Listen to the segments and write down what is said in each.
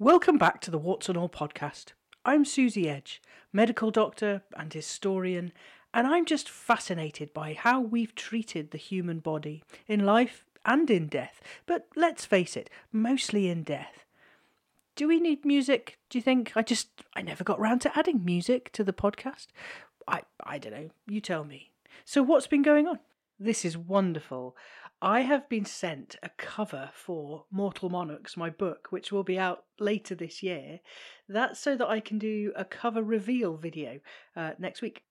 Welcome back to the Warts and All podcast. I'm Suzie Edge, medical doctor and historian, and I'm just fascinated by how we've treated the human body in life and in death. But let's face it, mostly in death. Do we need music? Do you think? I just I never got round to adding music to the podcast. I I don't know. You tell me. So what's been going on? This is wonderful. I have been sent a cover for Mortal Monarchs, my book, which will be out later this year. That's so that I can do a cover reveal video uh, next week.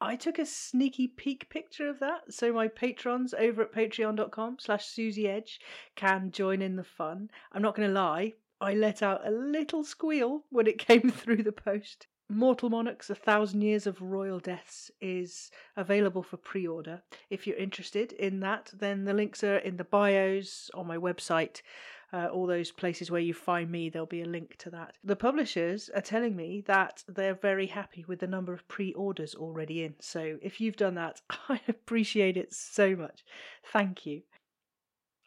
I took a sneaky peek picture of that, so my patrons over at patreon.com slash Suzie Edge can join in the fun. I'm not going to lie, I let out a little squeal when it came through the post. Mortal Monarchs, A Thousand Years of Royal Deaths is available for pre order. If you're interested in that, then the links are in the bios on my website. Uh, all those places where you find me, there'll be a link to that. The publishers are telling me that they're very happy with the number of pre orders already in. So if you've done that, I appreciate it so much. Thank you.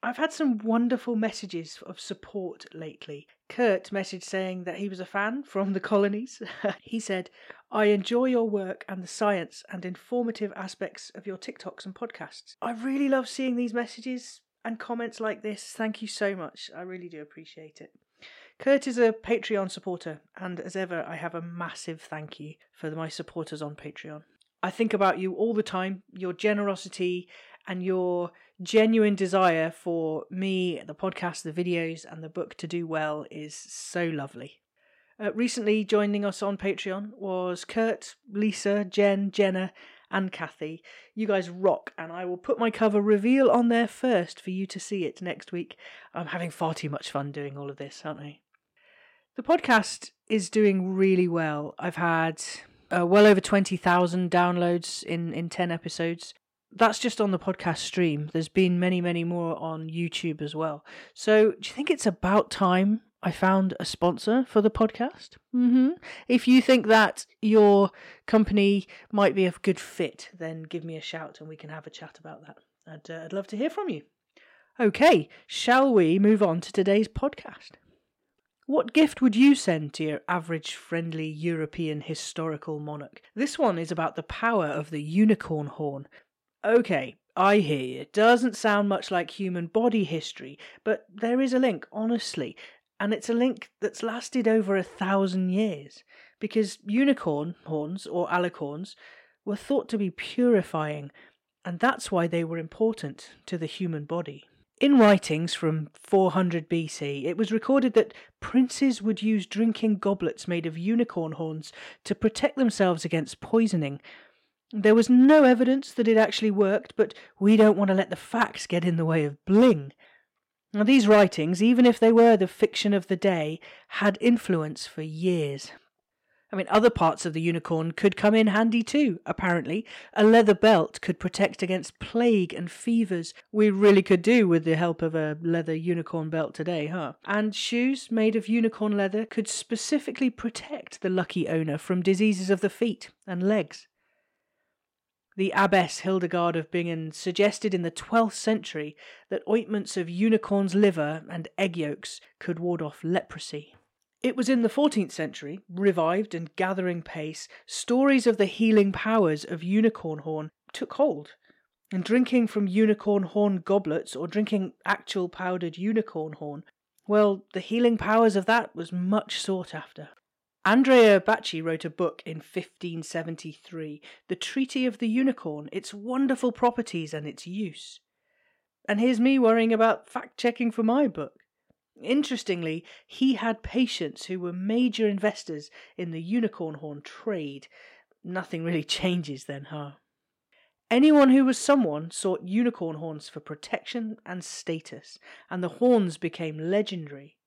I've had some wonderful messages of support lately. Kurt messaged saying that he was a fan from the colonies. he said, I enjoy your work and the science and informative aspects of your TikToks and podcasts. I really love seeing these messages and comments like this. Thank you so much. I really do appreciate it. Kurt is a Patreon supporter, and as ever, I have a massive thank you for my supporters on Patreon. I think about you all the time, your generosity and your genuine desire for me, the podcast, the videos, and the book to do well is so lovely. Uh, recently joining us on Patreon was Kurt, Lisa, Jen, Jenna, and Kathy. You guys rock, and I will put my cover reveal on there first for you to see it next week. I'm having far too much fun doing all of this, aren't I? The podcast is doing really well. I've had uh, well over 20,000 downloads in, in 10 episodes that's just on the podcast stream. There's been many, many more on YouTube as well. So, do you think it's about time I found a sponsor for the podcast? Mm-hmm. If you think that your company might be a good fit, then give me a shout and we can have a chat about that. I'd, uh, I'd love to hear from you. Okay, shall we move on to today's podcast? What gift would you send to your average friendly European historical monarch? This one is about the power of the unicorn horn, Okay, I hear you. Doesn't sound much like human body history, but there is a link, honestly. And it's a link that's lasted over a thousand years. Because unicorn horns, or alicorns, were thought to be purifying, and that's why they were important to the human body. In writings from 400 BC, it was recorded that princes would use drinking goblets made of unicorn horns to protect themselves against poisoning, there was no evidence that it actually worked, but we don't want to let the facts get in the way of bling. Now, these writings, even if they were the fiction of the day, had influence for years. I mean, other parts of the unicorn could come in handy too, apparently. A leather belt could protect against plague and fevers. We really could do with the help of a leather unicorn belt today, huh? And shoes made of unicorn leather could specifically protect the lucky owner from diseases of the feet and legs. The abbess Hildegard of Bingen suggested in the 12th century that ointments of unicorn's liver and egg yolks could ward off leprosy. It was in the 14th century, revived and gathering pace, stories of the healing powers of unicorn horn took hold. And drinking from unicorn horn goblets or drinking actual powdered unicorn horn, well, the healing powers of that was much sought after. Andrea Bacci wrote a book in 1573, The Treaty of the Unicorn, its wonderful properties and its use. And here's me worrying about fact checking for my book. Interestingly, he had patients who were major investors in the unicorn horn trade. Nothing really changes then, huh? Anyone who was someone sought unicorn horns for protection and status, and the horns became legendary.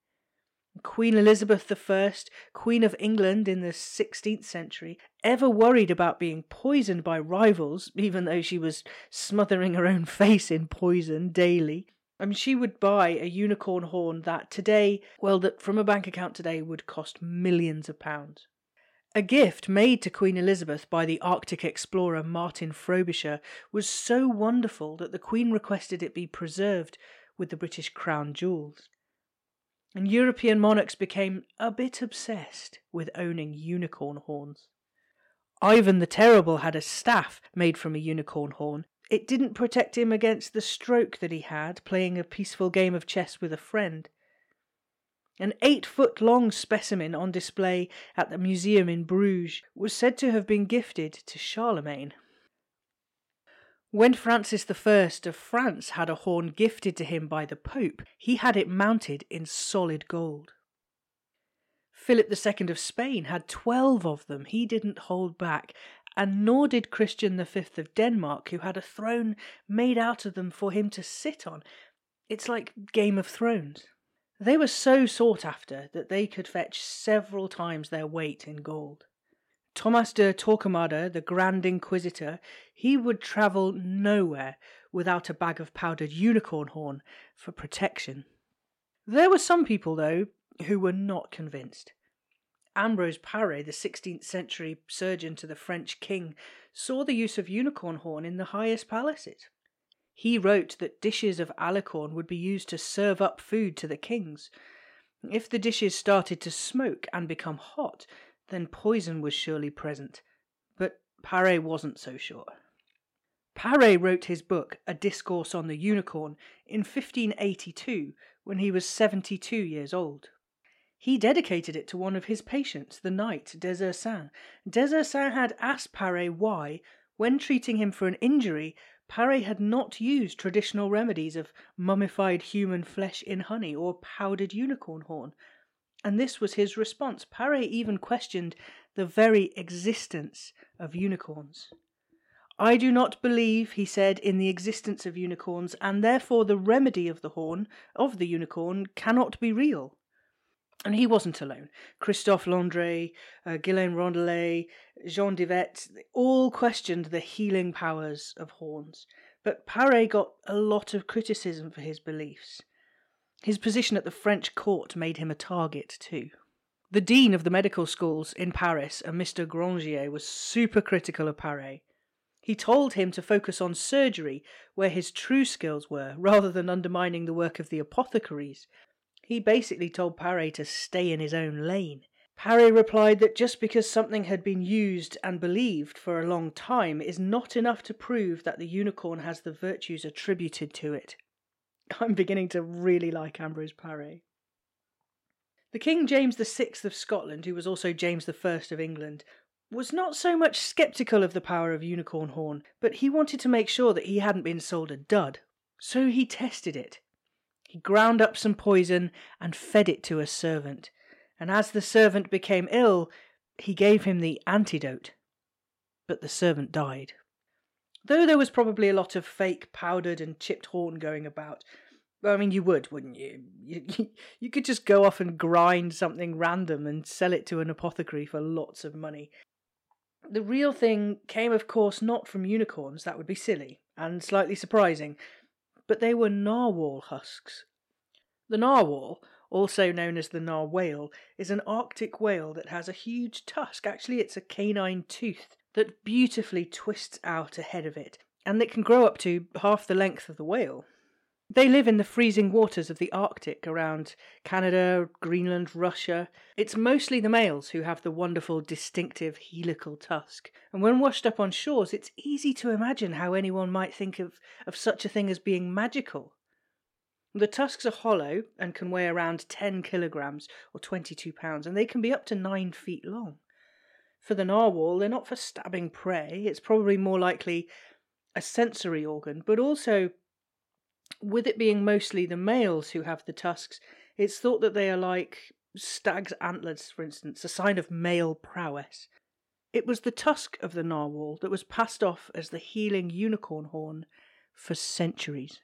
Queen Elizabeth I, Queen of England in the 16th century, ever worried about being poisoned by rivals, even though she was smothering her own face in poison daily. I mean, she would buy a unicorn horn that today, well, that from a bank account today would cost millions of pounds. A gift made to Queen Elizabeth by the Arctic explorer Martin Frobisher was so wonderful that the Queen requested it be preserved with the British Crown jewels. And European monarchs became a bit obsessed with owning unicorn horns. Ivan the Terrible had a staff made from a unicorn horn. It didn't protect him against the stroke that he had playing a peaceful game of chess with a friend. An eight foot long specimen on display at the museum in Bruges was said to have been gifted to Charlemagne. When Francis I of France had a horn gifted to him by the Pope, he had it mounted in solid gold. Philip II of Spain had twelve of them. He didn't hold back, and nor did Christian V of Denmark, who had a throne made out of them for him to sit on. It's like Game of Thrones. They were so sought after that they could fetch several times their weight in gold. Thomas de Torquemada, the Grand Inquisitor, he would travel nowhere without a bag of powdered unicorn horn for protection. There were some people, though, who were not convinced. Ambrose Paré, the 16th century surgeon to the French king, saw the use of unicorn horn in the highest palaces. He wrote that dishes of alicorn would be used to serve up food to the kings. If the dishes started to smoke and become hot, then poison was surely present. But Paré wasn't so sure. Paré wrote his book, A Discourse on the Unicorn, in 1582 when he was 72 years old. He dedicated it to one of his patients, the knight Des Ursins. Des Ursins had asked Paré why, when treating him for an injury, Paré had not used traditional remedies of mummified human flesh in honey or powdered unicorn horn. And this was his response. Paré even questioned the very existence of unicorns. I do not believe, he said, in the existence of unicorns, and therefore the remedy of the horn, of the unicorn, cannot be real. And he wasn't alone. Christophe Landré, uh, Guillaume Rondelet, Jean Divet, all questioned the healing powers of horns. But Paré got a lot of criticism for his beliefs. His position at the French court made him a target, too. The dean of the medical schools in Paris, a Mr. Grangier, was super critical of Paré. He told him to focus on surgery, where his true skills were, rather than undermining the work of the apothecaries, he basically told Paré to stay in his own lane. Paré replied that just because something had been used and believed for a long time is not enough to prove that the unicorn has the virtues attributed to it. I'm beginning to really like Ambrose Paré. The King James VI of Scotland, who was also James I of England, was not so much sceptical of the power of unicorn horn, but he wanted to make sure that he hadn't been sold a dud. So he tested it. He ground up some poison and fed it to a servant, and as the servant became ill, he gave him the antidote. But the servant died. Though there was probably a lot of fake powdered and chipped horn going about. I mean, you would, wouldn't you? You, you could just go off and grind something random and sell it to an apothecary for lots of money. The real thing came, of course, not from unicorns, that would be silly, and slightly surprising, but they were narwhal husks. The narwhal, also known as the narwhale, is an Arctic whale that has a huge tusk. Actually, it's a canine tooth that beautifully twists out ahead of it, and that can grow up to half the length of the whale. They live in the freezing waters of the Arctic around Canada, Greenland, Russia. It's mostly the males who have the wonderful, distinctive helical tusk. And when washed up on shores, it's easy to imagine how anyone might think of, of such a thing as being magical. The tusks are hollow and can weigh around 10 kilograms or 22 pounds, and they can be up to 9 feet long. For the narwhal, they're not for stabbing prey, it's probably more likely a sensory organ, but also with it being mostly the males who have the tusks, it's thought that they are like stag's antlers, for instance, a sign of male prowess. It was the tusk of the narwhal that was passed off as the healing unicorn horn for centuries.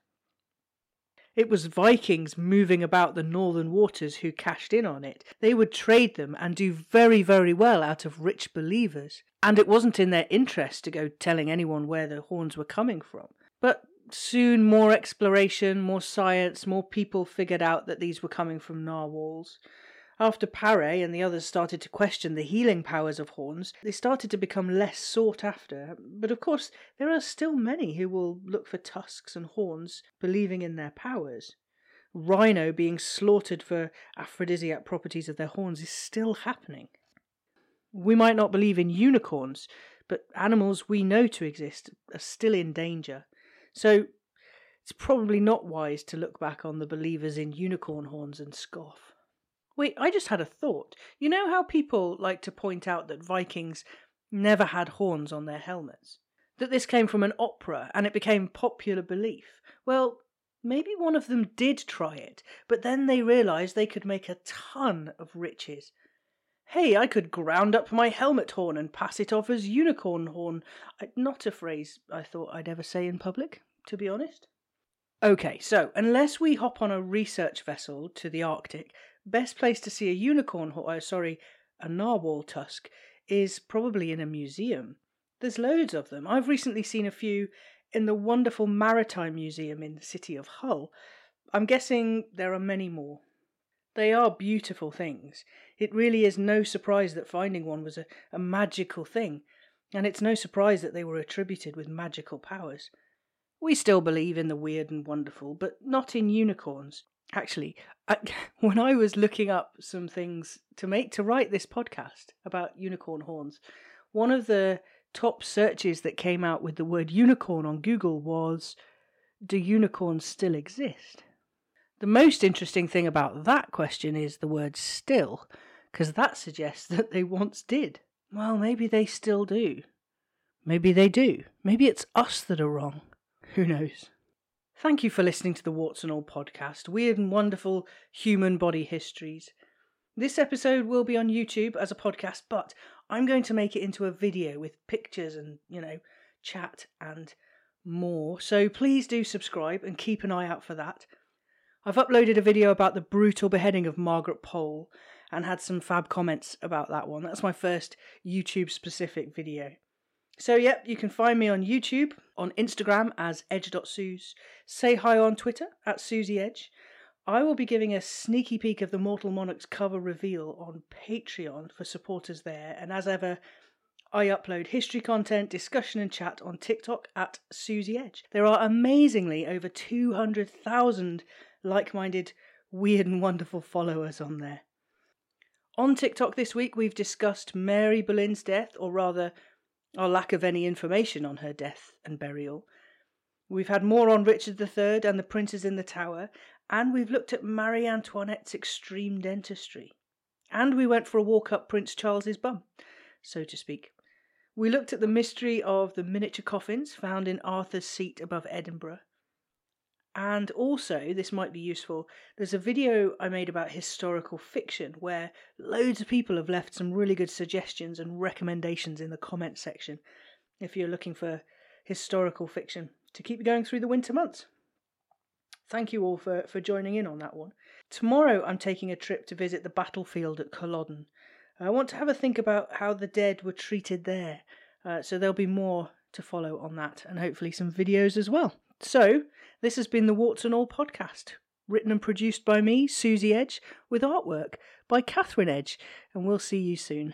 It was Vikings moving about the northern waters who cashed in on it. They would trade them and do very, very well out of rich believers. And it wasn't in their interest to go telling anyone where the horns were coming from. But soon more exploration, more science, more people figured out that these were coming from narwhals. After Paré and the others started to question the healing powers of horns, they started to become less sought after. But of course, there are still many who will look for tusks and horns, believing in their powers. rhino being slaughtered for aphrodisiac properties of their horns is still happening. We might not believe in unicorns, but animals we know to exist are still in danger. So it's probably not wise to look back on the believers in unicorn horns and scoff. Wait, I just had a thought. You know how people like to point out that Vikings never had horns on their helmets? That this came from an opera and it became popular belief? Well, maybe one of them did try it, but then they realised they could make a ton of riches. Hey, I could ground up my helmet horn and pass it off as unicorn horn. Not a phrase I thought I'd ever say in public, to be honest. Okay, so unless we hop on a research vessel to the Arctic, best place to see a unicorn, or uh, sorry, a narwhal tusk, is probably in a museum. There's loads of them. I've recently seen a few in the wonderful Maritime Museum in the city of Hull. I'm guessing there are many more. They are beautiful things. It really is no surprise that finding one was a, a magical thing, and it's no surprise that they were attributed with magical powers. We still believe in the weird and wonderful, but not in unicorns. Actually, I, when I was looking up some things to make to write this podcast about unicorn horns, one of the top searches that came out with the word unicorn on Google was Do unicorns still exist? The most interesting thing about that question is the word still, because that suggests that they once did. Well, maybe they still do. Maybe they do. Maybe it's us that are wrong. Who knows? Thank you for listening to the Warts and All podcast, weird and wonderful human body histories. This episode will be on YouTube as a podcast, but I'm going to make it into a video with pictures and, you know, chat and more. So please do subscribe and keep an eye out for that. I've uploaded a video about the brutal beheading of Margaret Pole and had some fab comments about that one. That's my first YouTube specific video. So, yep, you can find me on YouTube, on Instagram as edge.suze, say hi on Twitter at Suzie Edge. I will be giving a sneaky peek of the Mortal Monarchs cover reveal on Patreon for supporters there, and as ever, I upload history content, discussion, and chat on TikTok at Suzie Edge. There are amazingly over 200,000 like minded, weird, and wonderful followers on there. On TikTok this week, we've discussed Mary Boleyn's death, or rather, our lack of any information on her death and burial. We've had more on Richard III and the princes in the Tower, and we've looked at Marie Antoinette's extreme dentistry. And we went for a walk up Prince Charles's bum, so to speak. We looked at the mystery of the miniature coffins found in Arthur's Seat above Edinburgh. And also, this might be useful, there's a video I made about historical fiction where loads of people have left some really good suggestions and recommendations in the comment section if you're looking for historical fiction to keep you going through the winter months. Thank you all for, for joining in on that one. Tomorrow I'm taking a trip to visit the battlefield at Culloden. I want to have a think about how the dead were treated there, uh, so there'll be more to follow on that and hopefully some videos as well. So, this has been the Warts and All podcast, written and produced by me, Suzie Edge, with artwork by Catherine Edge, and we'll see you soon.